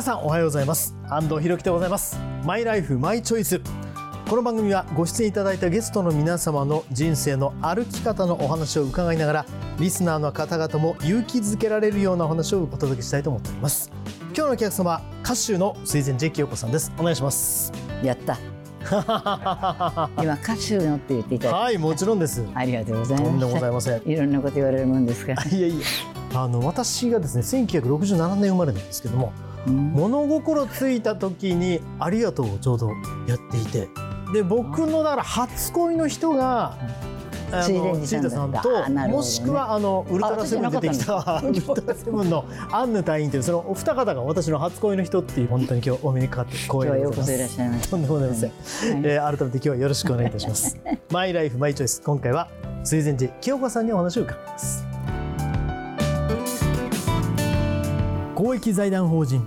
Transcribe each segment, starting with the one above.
皆さんおはようございます。安藤博樹でございます。マイライフマイチョイスこの番組はご出演いただいたゲストの皆様の人生の歩き方のお話を伺いながらリスナーの方々も勇気づけられるようなお話をお届けしたいと思っております。今日のお客様は歌手の水前寺清子さんです。お願いします。やった。今歌手のって言っていただいはいもちろんです。てありがとうございとんでもごます。ざいません。いろんなこと言われるもんですから。いやいやあの私がですね1967年生まれなんですけどもうん物心ついた時に「ありがとう」をちょうどやっていて。で僕のだから初恋の人が。あ水の田寺さんだ。った水田あなるほどね。もしくはあのウルトラセブンで出てきたあウルトラセブンの アンヌ隊員というそのお二方が私の初恋の人っていう本当に今日お目にかかって 光栄でございます。とんでもございません、はい。えー改めて今日はよろしくお願いいたします。マイライフマイチョイス。今回は水前寺清子さんにお話を伺います。公益財団法人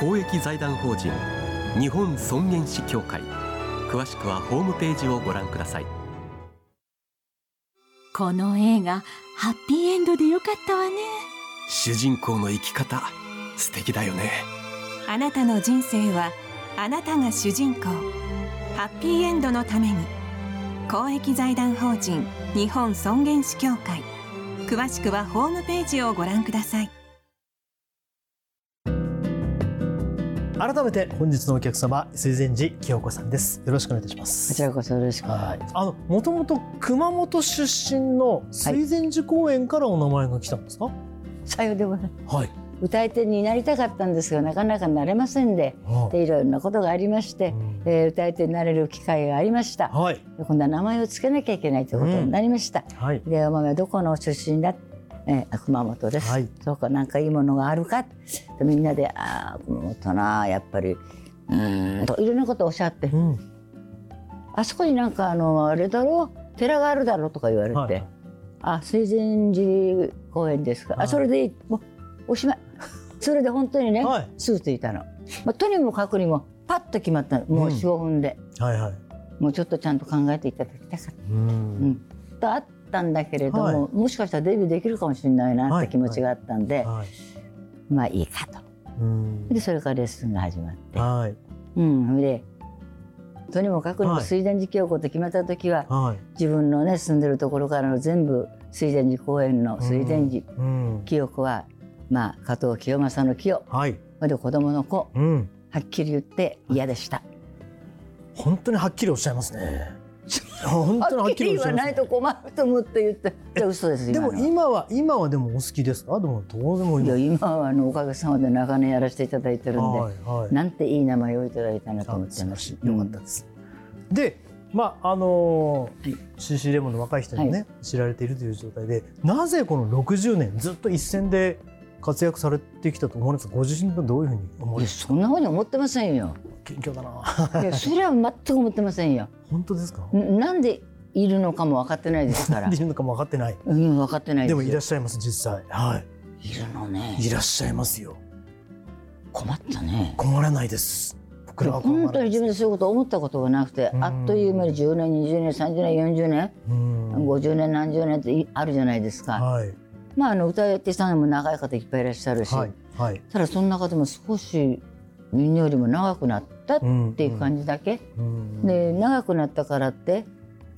公益財団法人日本尊厳死協会。詳しくはホームページをご覧ください。この映画ハッピーエンドでよかったわね。主人公の生き方素敵だよね。あなたの人生はあなたが主人公。ハッピーエンドのために。公益財団法人日本尊厳死協会。詳しくはホームページをご覧ください改めて本日のお客様水前寺清子さんですよろしくお願いいたしまこすちらこそよろしく。はい、あのもともと熊本出身の水前寺公園からお名前が来たんですか？さようでございます。はい。歌い手になりたかったんですがなかなかなれませんで、はでいろんなことがありまして、えー歌い手になれる機会がありました。はい。で今度は名前をつけなきゃいけないということになりました。はい。でお前はどこの出身だ、えー、熊本です、はい。そうかなんかいいものがあるか。でみんなで「ああ熊本なやっぱりうーん」といろんなことをおっしゃって。うん。「あそこになんかあのあれだろ？う寺があるだろ」うとか言われて「はい。あ水前寺公園ですか、はい。あそれでいい。もうおしまい」それで本当にね、はい。すぐ着いたの、まあ、とにもかくにもパッと決まったの。もううん45分で、はいはい。もうちょっとちゃんと考えていただきたかった。う。うんん、とあったんだけれども、はいもしかしたらデビューできるかもしれないなはいって気持ちがあったんで、はい。まあいいかと。うん。でそれからレッスンが始まって、はい。うん、でとにもかくにもはい水田寺京子と決めた時は、はい。自分のね住んでるところからの全部水田寺公園の水田寺うん。清子は、まあ加藤清正の清はい。まで子供の子うん。はっきり言って嫌でした。本当にはっきりおっしゃいますね。本当にはっきり。言わないと困ると思って言ってじゃあ嘘ですでも今のは今はでもお好きですか？でもどうでもいい。いや今はあのおかげさまで長年やらせていただいてるんで、はいはい。なんていい名前をいただいたなと思ってます。よかったです。で、まああのはい CC レモンの若い人にね、は知られているという状態で、なぜこの60年ずっと一線で活躍されてきたと思われますか。ご自身はどういうふうに思われますそんなふうに思ってませんよ。謙虚だな。いやそれは全く思ってませんよ。本当ですか？んなんでいるのかも分かってないですからで。いるのかも分かってない。うん分かってないでもいらっしゃいます実際。はいるのね。い。いらっしゃいますよ。困ったね。困らないです。僕らは困本当に。自分でそういうこと思ったことがなくて、うんあっという間に10年20年30年40年うん50年何十年っていあるじゃないですか。はいまああの歌い手さんも長い方いっぱいいらっしゃるし、はいはい。ただその中でも少しみんなよりも長くなったっていう感じだけ。うん。で長くなったからって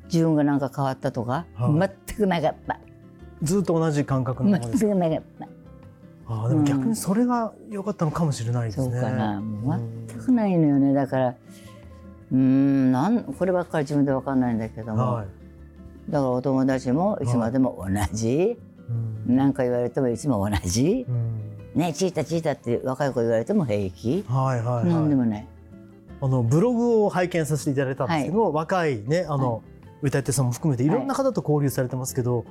自分が何か変わったとか、はい。全くなかった。ずっと同じ感覚のままです全くなかった。ああでも逆にそれが良かったのかもしれないですね。そうかな。もううん。全くないのよね。だからうーんなんこればっかり自分で分かんないんだけども、はい。だからお友達もいつまでも同じ。うん何、か言われてもいつも同じ？うん「ねえチータチータ」って若い子言われても平気、はいはいはい。なんでもない。あのブログを拝見させていただいたんですけど、若いねあの、歌い手さんも含めていろんな方と交流されてますけど、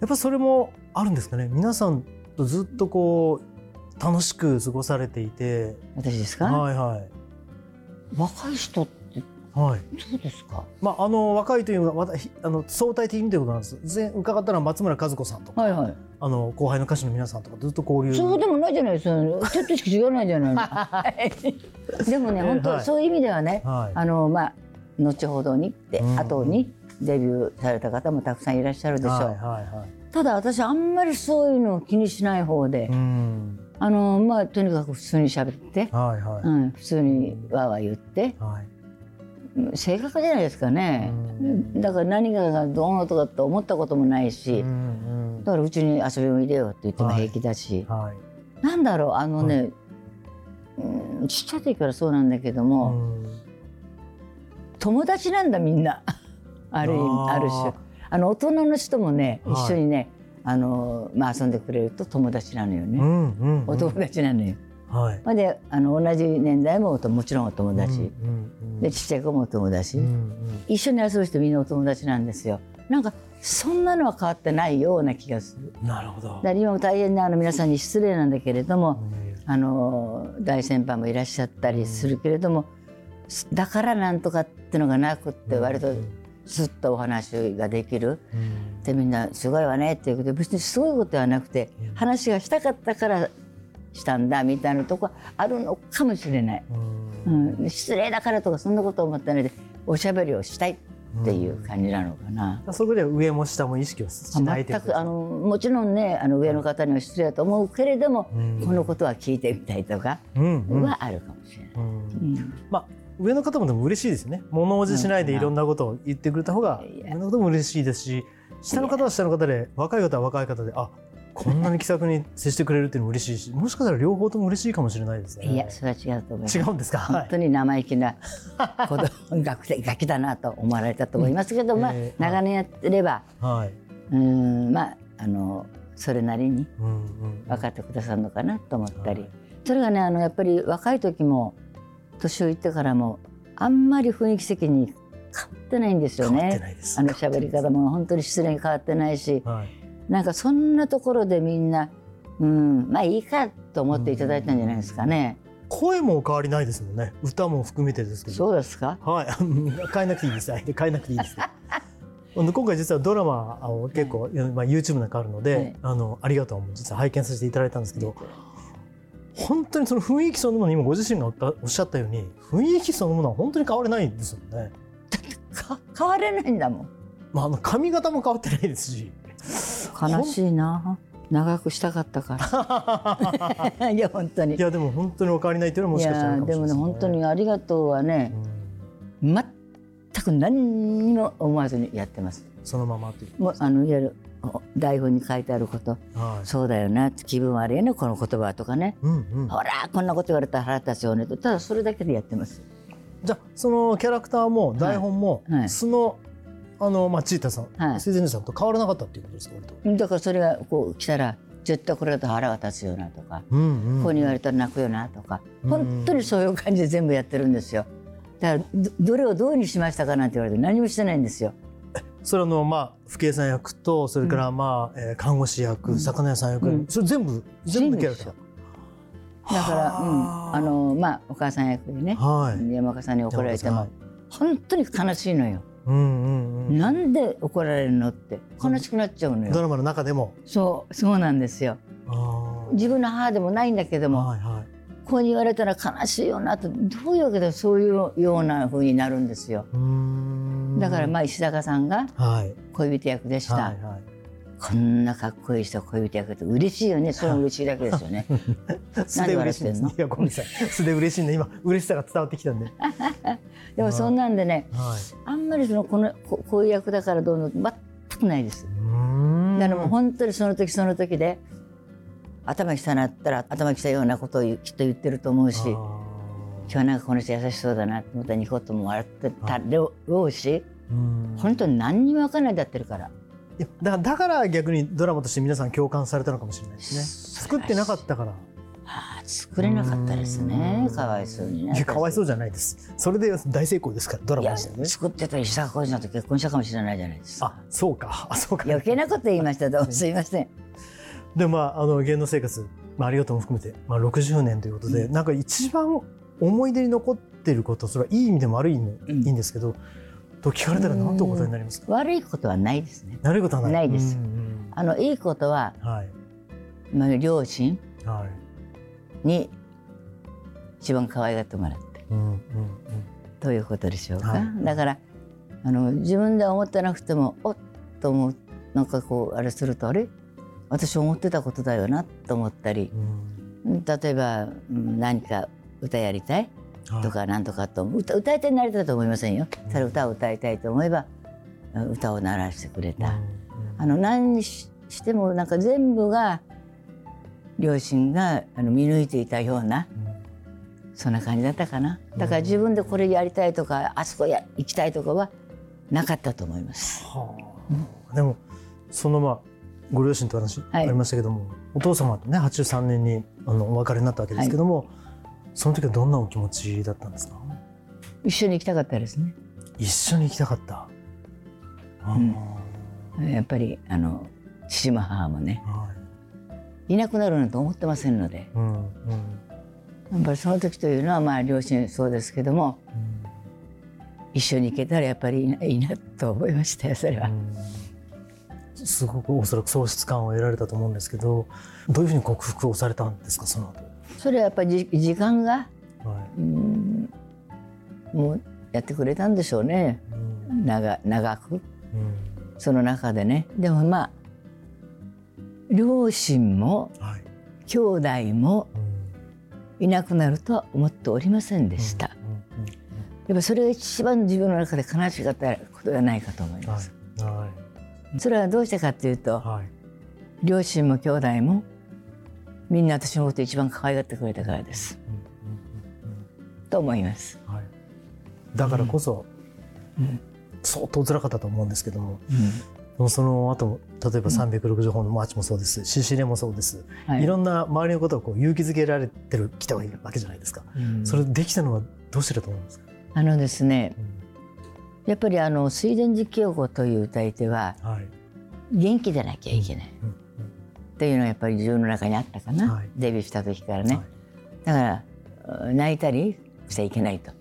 やっぱそれもあるんですかね？皆さんとずっとこう楽しく過ごされていて。私ですか、はいはい。若い人ってはい。そうですか。まああの若いというのはあの相対的にということなんです。前伺ったのは松村和子さんとか、はいはい。あの後輩の歌手の皆さんとかずっと交流。そうでもないじゃないですか ちょっとしか違わないじゃないでもね本当、はい。そういう意味ではね、はい。あのまあ後ほどにって、うん。後にデビューされた方もたくさんいらっしゃるでしょう、はいはいはい。ただ私あんまりそういうのを気にしない方で、うん。あのまあとにかく普通に喋って、はいはい。うん、普通にわーわー言ってはい性格じゃないですかね、だから何かがどうのとかって思ったこともないし、うんうんだからうちに遊びにおいでよって言っても平気だし、はい。なんだろうあのね、うんちっちゃい時からそうなんだけども、うん。友達なんだみんな。ある意味ある種。あの大人の人もねはい。一緒にね、あのまあ、遊んでくれると友達なのよね、うんうんうん。お友達なのよ。はい。まあであの同じ年代ももちろんお友達、うんうんでちっちゃい子もお友達、うんうん一緒に遊ぶ人みんなお友達なんですよ。なんかそんなのは変わってないような気がする。なるほど。だ今も大変なあの皆さんに失礼なんだけれども、うん。あの大先輩もいらっしゃったりするけれども、だからなんとかってのがなくって割とずっとお話ができる。うん。でみんな「すごいわね」っていうことで別にすごいことではなくて話がしたかったからしたんだみたいなとこあるのかもしれない。うん。うん、失礼だからとかそんなこと思ってないでおしゃべりをしたいっていう感じなのかな。そこでは上も下も意識をしない全くあのもちろんねあの上の方には失礼だと思うけれども、うん。このことは聞いてみたいとかうんうん。はあるかもしれない。うん。うん。まあ上の方もでも嬉しいですよね。物おじしないでいろんなことを言ってくれた方が上の方も嬉しいですし下の方は下の方で若い方は若い方であこんなに気さくに接してくれるっていうのも嬉しいしもしかしたら両方とも嬉しいかもしれないですね。いやそれは違うと思います。違うんですか？本当に生意気な子供学生ガキだなと思われたと思いますけど、まあえー長年やってればはい。うんまああのそれなりに。分かってくださるのかなと思ったり、それがねあのやっぱり若い時も年をいってからもあんまり雰囲気的に変わってないんですよ変わってね。ないです。あの喋り方も本当に失礼に変わってないしはい。なんかそんなところでみんなうんまあいいかと思っていただいたんじゃないですかね。声も変わりないですもんね。歌も含めてですけど。そうですか？はい。変えなくていいです。はい変えなくていいです。あ の今回実はドラマを結構、まあ、YouTube なんかあるので、はいあのありがとうも実は拝見させていただいたんですけど本当にその雰囲気そのもの今ご自身がおっしゃったように雰囲気そのものは本当に変われないんですよね。か変われないんだもん。まあ、あの髪型も変わってないですし悲しいな。長くしたかったから。いや本当に。いやでも本当にお変わりないというのはもいしかしたらね、でもね本当にありがとうはねうん。全く何にも思わずにやってます。そのままという。もうあのいわゆるお台本に書いてあること。はい。そうだよな気分悪いよねこの言葉とかね。うんうん、ほらこんなこと言われたら腹立つよねとただそれだけでやってます。じゃあそのキャラクターも台本も、はい。はい。素のあの、まあ、チータさん、はい。水前寺さんと変わらなかったっていうことですか。だからそれがこう来たら絶対これだと腹が立つよなとか、うんうんこうに言われたら泣くよなとか、うん本当にそういう感じで全部やってるんですよ。だからどどれをどうにしましたかなんて言われて何もしてないんですよ。それあのまあ不敬さん役とそれからまあ、えー看護師役、うん。魚屋さん役、うん。それ全部全部キャラクター。だから、はあうん、あのまあお母さん役でね、はい。山岡さんに怒られても、はい。本当に悲しいのよ、うんうんうん。なんで怒られるのって悲しくなっちゃうのよドラマの中でも。そうそうなんですよあ自分の母でもないんだけどあ。も、はいはい。こう言われたら悲しいよなとどういうわけでそういうような風になるんですよだからまあ石坂さんがはい。恋人役でした、はいはい。こんなかっこいい人恋人役って嬉しいよね。それも嬉しいだけですよね。素で嬉しい。ん。いやごめんなさい。素で嬉しいんで今嬉しさが伝わってきたんで。でもそんなんでねはい。あんまりそのこのここういう役だからどうの全くないです。だからもう本当にその時その時で頭きたなったら頭きたようなことをきっと言ってると思うしあ今日はなんかこの人優しそうだなと思ったらニコッとも笑ってたろうし本当に何にも分かんない。でやってるからいやだからだから逆にドラマとして皆さん共感されたのかもしれないですね。作ってなかったから。ああ作れなかったですねかわいそうにねかわいそうじゃないです。それで大成功ですからドラマですよね。作ってた石坂浩二さんと結婚したかもしれないじゃないですかあそうか あそうか。余計なこと言いましたどうもすいませんでまああの芸能生活まあ、ありがとうも含めて、まあ、60年ということで、なんか一番思い出に残っていることそれはいい意味でも悪い意味でもいいんですけど、と聞かれたら何とお答えになりますか？悪いことはないですね。悪いことはない。ないです。うんうんあのいいことは、はい。まあ、両親はい。に一番可愛がってもらってうんうんうん。ということでしょうか？はい。だからあの自分では思ってなくてもおっと思うなんかこうあれするとあれ？私思ってたことだよなと思ったりうん。例えばうん何か歌やりたい？とかなんとかと歌歌い手になりたいと思いませんよ。それ歌を歌いたいと思えば歌を鳴らしてくれた。あの何にししてもなんか全部が両親があの見抜いていたようなそんな感じだったかな。だから自分でこれやりたいとかあそこや行きたいとかはなかったと思います。はあでもそのまあご両親と話あはいりましたけども、お父様とね83年にあのお別れになったわけですけども、その時はどんなお気持ちだったんですか？一緒に行きたかったですね。一緒に行きたかった、うん。やっぱりあの父も母もね。はい。なくなるなんて思ってませんので。うんうん。やっぱりその時というのはまあ両親そうですけども。うん。一緒に行けたらやっぱりいいないいなと思いましたよそれは。すごくおそらく喪失感を得られたと思うんですけどどういうふうに克服をされたんですかその後、それはやっぱりじ時間がはい。うんもうやってくれたんでしょうね。うん。長長く。うん。その中でね。でもまあ両親もはい。兄弟もうん。いなくなるとは思っておりませんでした、うんうんやっぱそれが一番自分の中で悲しかったことではないかと思いうんます、はそれはどうしてかっていうといはい。両親も兄弟もみんな私のことを一番可愛がってくれたからです。うんうんうんうんと思います、はい、だからこそ、うん相当辛かったと思うんですけどもうん。その後例えば360本のマーチもそうです。しシレもそうです、、はい。ろんな周りのことをこう勇気づけられてる人がいるわけじゃないですか、うん。それできたのはどうしてだと思うんですか、あのですねうやっぱりあの水田寺清子という歌い手はんはい。元気でなきゃいけない。うんっていうのがやっぱり自分の中にあったかな、はい。デビューした時からね、うんはい。だからうん泣いたりしちゃいけないと。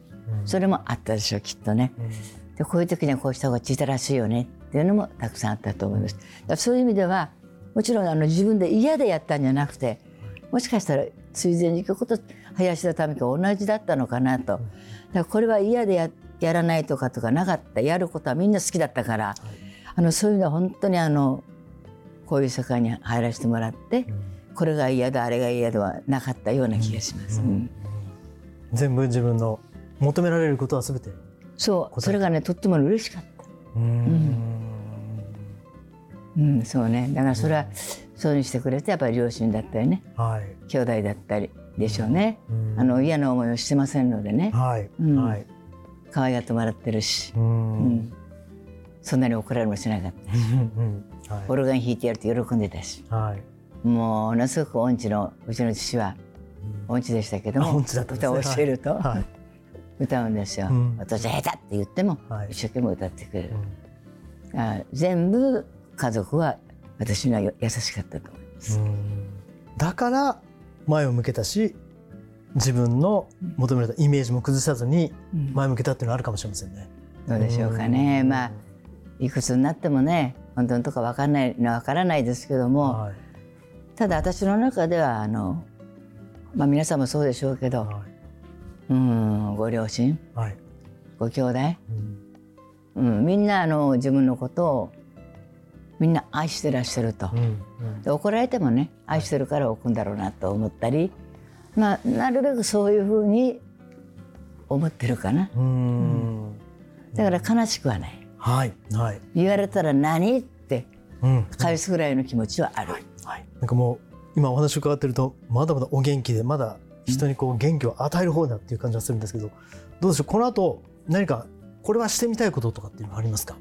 うん。それもあったでしょうきっとね。うん。でこういう時にはこうした方が小さらしいよね。っていうのもたくさんあったと思います。だからそういう意味ではもちろんあの自分で嫌でやったんじゃなくてもしかしたら水前寺曲と林田民子同じだったのかなと。だからこれは嫌でややらないとかとかなかった。やることはみんな好きだったから、あのそういうのは本当にあのこういう世界に入らせてもらって、これが嫌だあれが嫌ではなかったような気がします。うん。全部自分の求められることは全てそう。それがねとっても嬉しかった。うん。うん、そうね。だからそれはそうにしてくれてやっぱり両親だったりね。はい。兄弟だったりでしょうね、うん。あの嫌な思いをしてませんのでね。はい、うん。はい。可愛がってもらってるし、ううんんそんなに怒られもしなかった。しうんはい。オルガン弾いてやると喜んでたし。はい。ものすごく音痴のうちの父は音痴でしたけどもあ音痴だったんです歌ねを教えると、はい。歌うんですよ、うん。私は下手って言ってもはい。一生懸命歌ってくれる、うん。あ全部家族は私にはよ優しかったと思います。だから前を向けたし自分の求められたイメージも崩さずにうん。前向けたっていうのはあるかもしれませんね。どうでしょうかね。うん。まあいくつになってもね本当のとこわかんないのはわからないですけども、はい。ただ私の中ではあのまあ皆さんもそうでしょうけど、はうんご両親いはい。ご兄弟、うん。うん、みんなあの自分のことをみんな愛してらっしゃると。うんうん。で怒られてもね愛してるから怒るんだろうなと思ったり、まあなるべくそういうふうに思ってるかな。うん。だから悲しくはない。はいはい。言われたら何？ってうん。返すぐらいの気持ちはある。はいなんかもう今お話を伺ってるとまだまだお元気でまだ人にこう元気を与える方だっていう感じがするんですけどどうでしょう？この後何かこれはしてみたいこととかっていうのはありますか？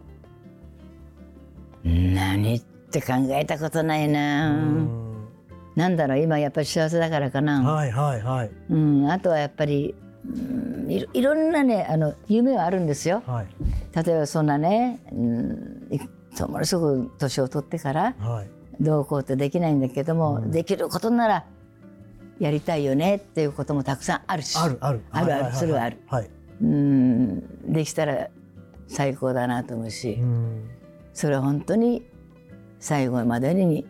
何って考えたことないな。うん。なんだろう？今やっぱり幸せだからかな。はいはいはい。うん、あとはやっぱり、うん、いろいろんなねあの夢はあるんですよ。はい例えばそんなね、うん、ものすごく年を取ってからはい。どうこうってできないんだけども、うん。できることならやりたいよねっていうこともたくさんあるし。あるある。あるある。それはある。はい。うん。できたら最高だなと思うし、うん。それは本当に最後までに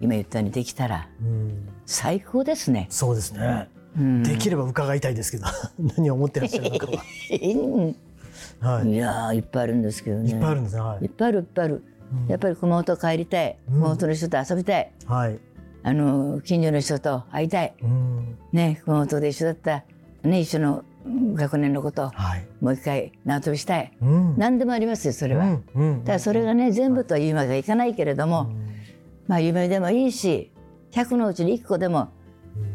今言ったようにできたらうん。最高ですね。そうですね。うん。できれば伺いたいですけど 何を思ってらっしゃるのかは はいいやーいっぱいあるんですけどね。いっぱいあるんですねはいいっぱいあるいっぱいある。やっぱり熊本帰りたい。うん熊本の人と遊びたい。はいあの近所の人と会いたい。うんね熊本で一緒だったね一緒の学年のことはいもう一回縄跳びしたい。うん何でもありますよそれは。うんうんただそれがね全部とは言うまではいかないけれども、まあ夢でもいいし100のうちに1個でも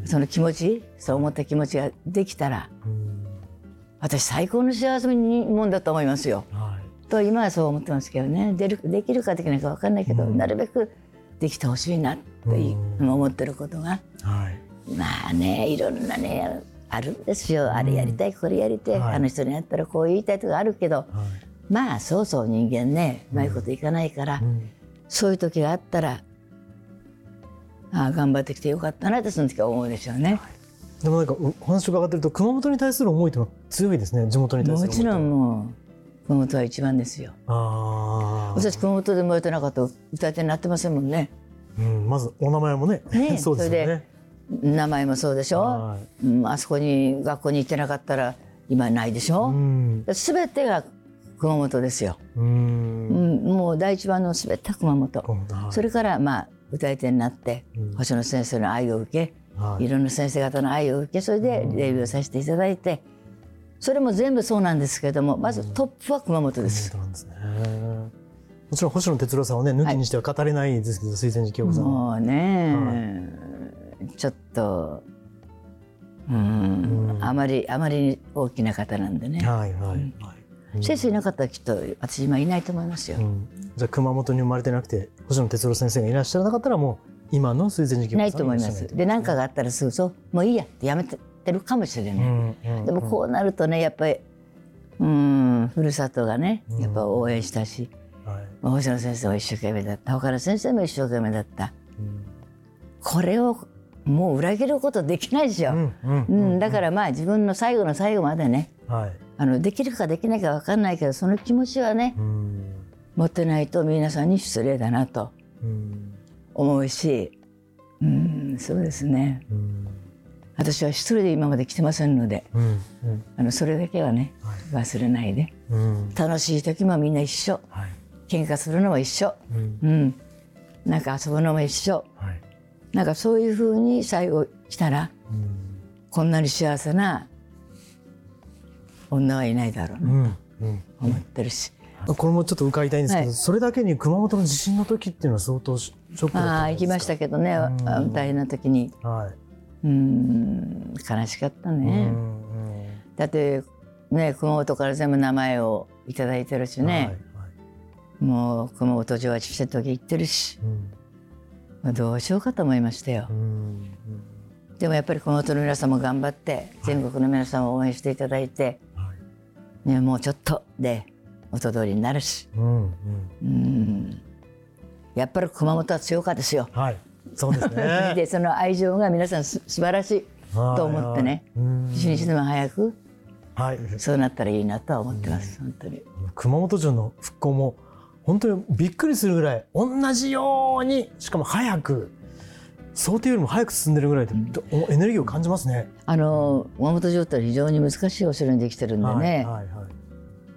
その気持ちそう思った気持ちができたらうん私最高の幸せもんだと思いますよ。はい。と今はそう思ってますけどね。でるできるかできないか分かんないけど、うん。なるべくできてほしいなと思ってることが。はい。まあねいろんなねあるんですよ。あれやりたいこれやりたい、はい。あの人に会ったらこう言いたいとかあるけど。はい。まあそうそう人間ねうまいこといかないから、うん。そういう時があったらああ頑張ってきてよかったなってその時は思うでしょうね。でもなんかお話を伺ってると熊本に対する思いというのは強いですね。地元に対するもちろんもう熊本は一番ですよ。ああ私熊本で生まれてなかったら歌い手になってませんもんね。うんまずお名前もね。ね そうですよそれね名前もそうでしょ、はうん、あそこに学校に行ってなかったら今ないでしいょ、うん。すべてが熊本ですよ、ううんん、もう第一番のすべては熊本、はい。それからまあ歌い手になって、うん。星野先生の愛を受け、はい。い、ろんな先生方の愛を受けそれでレビューをさせていただいてそれも全部そうなんですけれどもまずトップは熊本です、そうなんですね。もちろん星野哲郎さんはね抜きにしては語れないですけど水前寺清子さんは。もうね、ちょっとうん、うん。あまりあまりに大きな方なんでね、はいはいはい。先生いなかったらきっと私今いないと思いますよ。うん。じゃあ熊本に生まれてなくて星野哲郎先生がいらっしゃらなかったらもう今の水前寺ないと思います。で何かがあったらすぐそうもういいやってやめてるかもしれない。うんうんでもこうなるとねやっぱりうんふるさとがねやっぱ応援したし、はい。まあ星野先生も一生懸命だった。他の先生も一生懸命だった。うん。これをもう裏切ることできないですよ。うんうんうん。だからまあ自分の最後の最後までねはい。あのできるかできないか分かんないけどその気持ちはねうん。持ってないと皆さんに失礼だなと。うん思うしうんそうですね。うん私は一人で今まで来てませんのでうんうん。あのそれだけはね忘れないで。うん。楽しい時もみんな一緒。はい。喧嘩するのも一緒。うん。うん。なんか遊ぶのも一緒。はい。なんかそういうふうに最後来たらうん。こんなに幸せな女はいないだろううなん。うん。思ってるし、これもちょっと伺いたいんですけど、はい。それだけに熊本の地震の時っていうのは相当ああ行きましたけどね大変な時に。どはい、うん悲しかったね、うんだってね熊本から全部名前をいただいてるしうんね、はいはい。もう熊本城はちっちゃい時行ってるし、うん。まあどうしようかと思いましたよ。う、んでもやっぱり熊本の皆さんも頑張って全国の皆さんを応援していただいて、はい。ね、もうちょっとで元通りになるし。うんうん。うんやっぱり熊本は強かったですよ。はい。そうですね。でその愛情が皆さんす素晴らしいと思ってね一日でも早くはい。そうなったらいいなとは思ってます、本当に。熊本城の復興も本当にびっくりするぐらい同じようにしかも早く想定よりも早く進んでるぐらいで、どエネルギーを感じますね。あの熊本城って非常に難しいお城にできてるんでね、はいはいはい。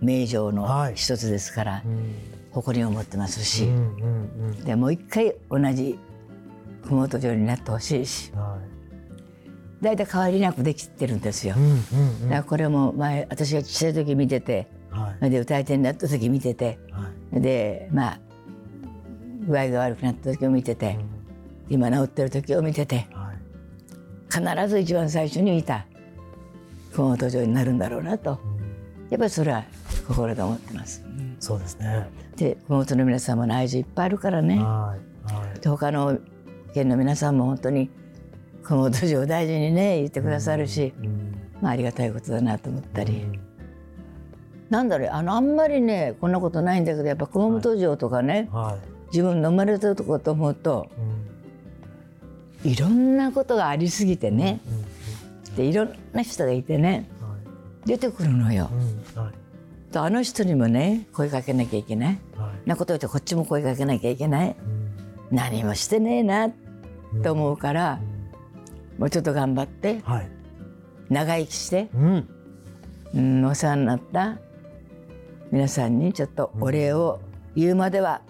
名城のはい。一つですから、うん誇りを持ってますし、うんうんでもう一回同じ熊本城になってほしいし大体変わりなくできてるんですよ。だからこれも前私が小さい時見ててはい。で歌い手になった時見ててはい。でまあ具合が悪くなった時を見てて、今治ってる時を見ててはい。必ず一番最初に見た熊本城になるんだろうなと。やっぱりそれは心で思ってます。そうですね。で熊本の皆様の愛情いっぱいあるからね。はいはい。で他の県の皆さんも本当に熊本城を大事にね言ってくださるし、うんまあ、ありがたいことだなと思ったり、なんだろうあのあんまりねこんなことないんだけどやっぱ熊本城とかね、は自分の生まれたとこと思うというん。いろんなことがありすぎてね、でいろんな人がいてね。出てくるのよ。うんはいとあの人にもね声かけなきゃいけない。はい。なこと言ってこっちも声かけなきゃいけない。何もしてねえなと思うから、もうちょっと頑張ってはい。長生きして、うん。うん、お世話になった皆さんにちょっとお礼を言うまでは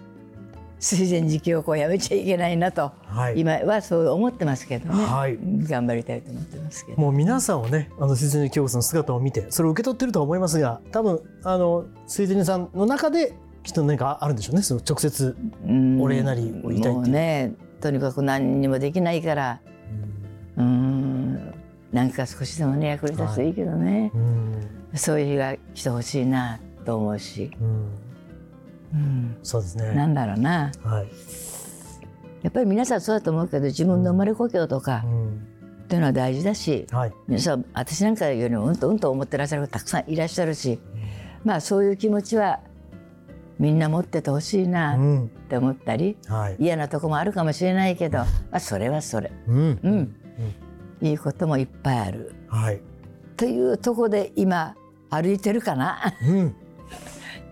水前寺記憶をやめちゃいけないなと、はい。今はそう思ってますけどね、はい。頑張りたいと思ってますけど。もう皆さんをねあの水前寺京子さんの姿を見てそれを受け取ってるとは思いますが多分あの水前寺さんの中できっと何かあるんでしょうね。その直接うん。お礼なりを言いたいっていう。もうねとにかく何にもできないから。うん。なんか少しでもね役に立つといいけどね、うん。そういう日が来てほしいなと思うし、うんうん、そうですね。なんだろうな。はい。やっぱり皆さんそうだと思うけど自分の生まれ故郷とかうん。っていうのは大事だしはい。皆さん私なんかよりもうんとうんと思ってらっしゃる方たくさんいらっしゃるし、まあそういう気持ちはみんな持っててほしいなっうん。て思ったり、はい。嫌なとこもあるかもしれないけど、まあ、それはそれ、うん。うん。いいこともいっぱいある。はい。というとこで今歩いてるかな？うん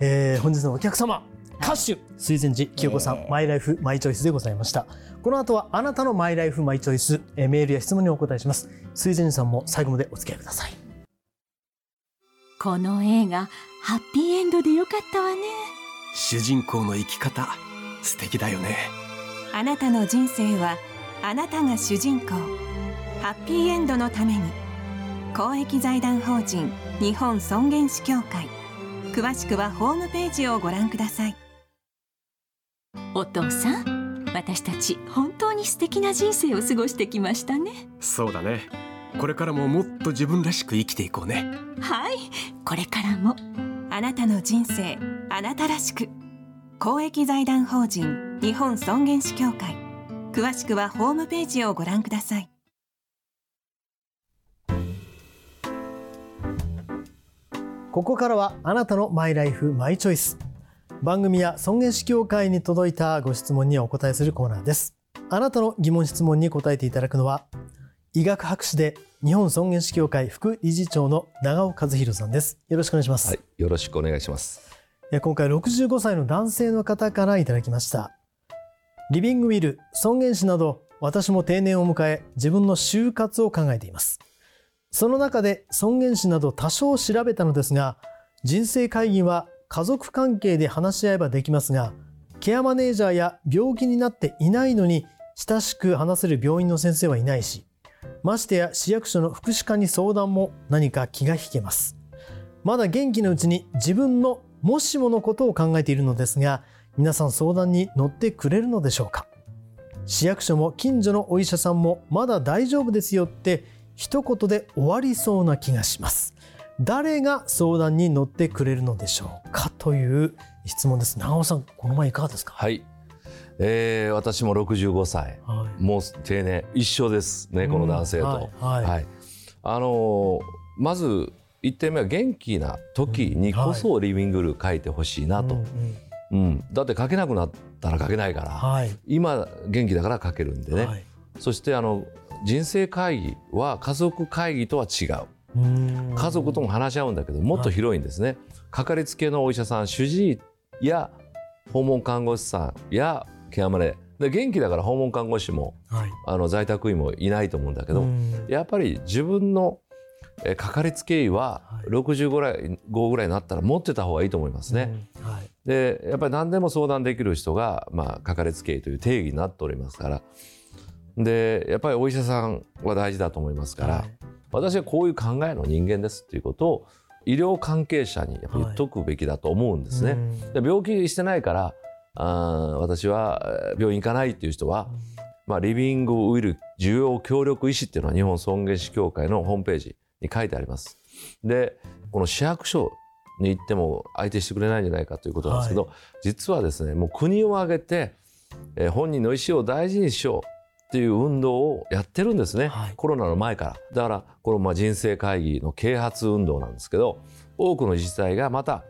えー本日のお客様歌手水前寺清子さん、えー。マイライフマイチョイスでございました。この後はあなたのマイライフマイチョイス、えーメールや質問にお答えします。水前寺さんも最後までお付き合いください。この映画ハッピーエンドでよかったわね。主人公の生き方素敵だよね。あなたの人生はあなたが主人公。ハッピーエンドのために公益財団法人日本尊厳死協会詳しくはホームページをご覧ください。お父さん私たち本当に素敵な人生を過ごしてきましたね。そうだね。これからももっと自分らしく生きていこうね。はい。これからもあなたの人生あなたらしく。公益財団法人日本尊厳死協会。詳しくはホームページをご覧くださいここからはあなたのマイライフマイチョイス。番組や尊厳死協会に届いたご質問にお答えするコーナーです。あなたの疑問質問に答えていただくのは医学博士で日本尊厳死協会副理事長の長尾和弘さんです。よろしくお願いします、はい、よろしくお願いします。え今回65歳の男性の方からいただきました。リビングウィル尊厳死など私も定年を迎え自分の就活を考えていますその中で尊厳死など多少調べたのですが人生会議は家族関係で話し合えばできますがケアマネージャーや病気になっていないのに親しく話せる病院の先生はいないしましてや市役所の福祉課に相談も何か気が引けます。まだ元気なうちに自分のもしものことを考えているのですが皆さん相談に乗ってくれるのでしょうか。市役所も近所のお医者さんもまだ大丈夫ですよって一言で終わりそうな気がします。誰が相談に乗ってくれるのでしょうかという質問です。長尾さんこの前いかがですか？はい、えー、私も65歳、はい。もう定年一緒ですね、この男性と。うんはい。はい。あのーまず一点目は元気な時にこそリビングル書いてほしいなと、うんうん。うん。だって書けなくなったら書けないから、はい。今元気だから書けるんでね、はい。そしてあの人生会議は家族会議とは違う。うん。家族とも話し合うんだけどもっと広いんですね、かかりつけのお医者さん主治医や訪問看護師さんやケアマネ。で元気だから訪問看護師もはい。あの在宅医もいないと思うんだけど、うん。やっぱり自分のえかかりつけ医ははい。65ぐらい5ぐらいになったら持ってた方がいいと思いますね。うん。はい。でやっぱり何でも相談できる人が、まあ、かかりつけ医という定義になっておりますからでやっぱりお医者さんは大事だと思いますから、はい。私はこういう考えの人間ですっていうことを医療関係者にやっぱ言っとくべきだと思うんですね。うん。で病気してないからあー私はえー病院行かないっていう人は、まあ、リビングウィル需要協力医師っていうのは日本尊厳死協会のホームページに書いてあります。でこの市役所に行っても相手してくれないんじゃないかということなんですけど、実はですねもう国を挙げて、えー本人の意思を大事にしようっていう運動をやってるんですね、はい。コロナの前から。だからこのまあ人生会議の啓発運動なんですけど多くの自治体がまた、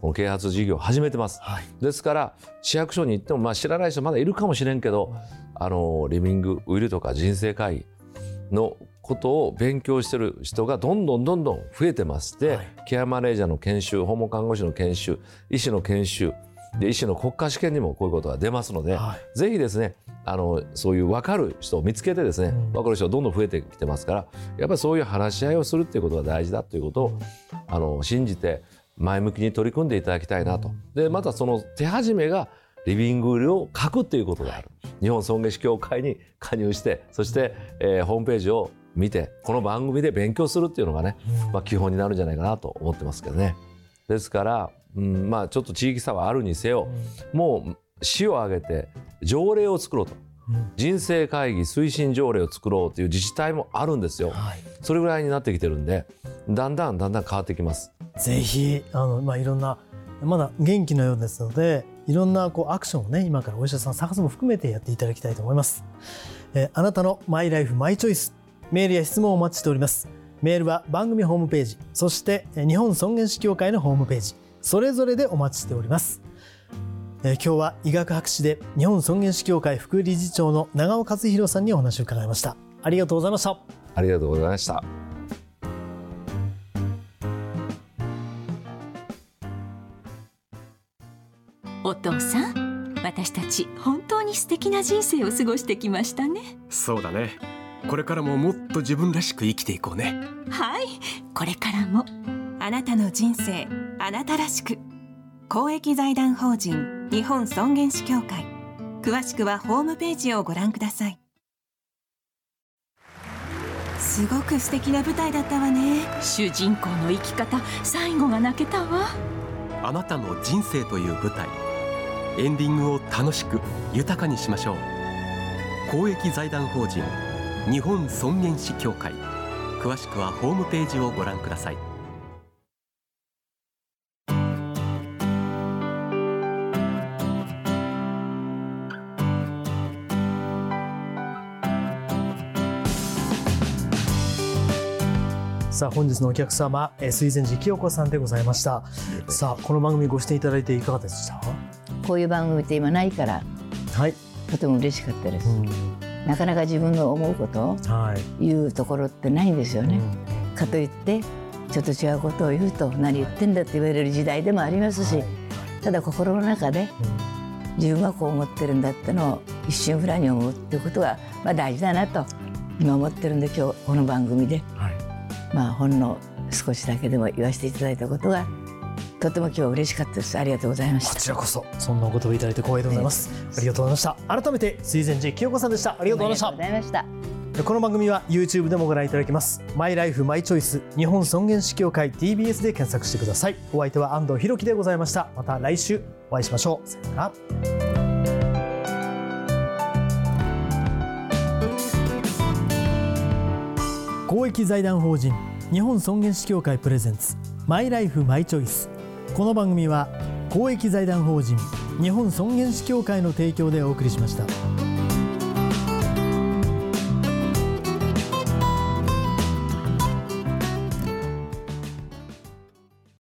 この啓発事業を始めてます。はい。ですから市役所に行っても、まあ、知らない人まだいるかもしれんけど、あのリビングウィルとか人生会議のことを勉強してる人がどんどんどんどん増えてまして、はい。ケアマネージャーの研修訪問看護師の研修医師の研修で医師の国家試験にもこういうことが出ますので、はい。ぜひですねあのそういう分かる人を見つけてですね、うん。分かる人がどんどん増えてきてますからやっぱりそういう話し合いをするっていうことが大事だということを、あの信じて前向きに取り組んでいただきたいなと。でまたその手始めがリビングを書くっていうことである、日本尊厳死協会に加入してそして、えーホームページを見てこの番組で勉強するっていうのがね、まあ、基本になるんじゃないかなと思ってますけどね。ですから、うん、まあちょっと地域差はあるにせよ、もう市を挙げて条例を作ろうと、うん。人生会議推進条例を作ろうという自治体もあるんですよ。はい。それぐらいになってきてるんでだんだんだんだん変わってきます。ぜひあの、まあ、いろんなまだ元気のようですのでいろんなこうアクションをね今からお医者さん探すも含めてやっていただきたいと思います、えーあなたのマイライフマイチョイス。メールや質問をお待ちしております。メールは番組ホームページそしてえー日本尊厳死協会のホームページそれぞれでお待ちしております。えー今日は医学博士で日本尊厳死協会副理事長の長尾克弘さんにお話を伺いました。ありがとうございました。ありがとうございました。お父さん私たち本当に素敵な人生を過ごしてきましたね。そうだね。これからももっと自分らしく生きていこうね。はい。これからもあなたの人生あなたらしく。公益財団法人日本尊厳死協会。詳しくはホームページをご覧ください。すごく素敵な舞台だったわね。主人公の生き方最後が泣けたわ。あなたの人生という舞台。エンディングを楽しく豊かにしましょう。公益財団法人日本尊厳死協会。詳しくはホームページをご覧ください。さあ本日のお客様えー水前寺清子さんでございました。さあこの番組ご出演いただいていかがでした？こういう番組って今ないからはい、とても嬉しかったです、うん。なかなか自分の思うことをはい、言うところってないんですよね、かといってちょっと違うことを言うと何言ってんだって言われる時代でもありますし、はい。ただ心の中でうん。自分はこう思ってるんだってのを一瞬フラに思うっていうことが、まあ、大事だなと今思ってるんで今日この番組で、はいまあ、ほんの少しだけでも言わせていただいたことがとても今日は嬉しかったです。ありがとうございました。こちらこそそんなお言葉いただいて光栄でございます、ありがとうござい。ました改めて水前寺清子さんでした。ありがとうございました。この番組は YouTube でもご覧いただけます。マイライフマイチョイス日本尊厳死協会 TBS で検索してください。お相手は安藤弘樹でございました。また来週お会いしましょう。さよなら公益財団法人日本尊厳死協会プレゼンツマイライフマイチョイスこの番組は公益財団法人日本尊厳死協会の提供でお送りしました。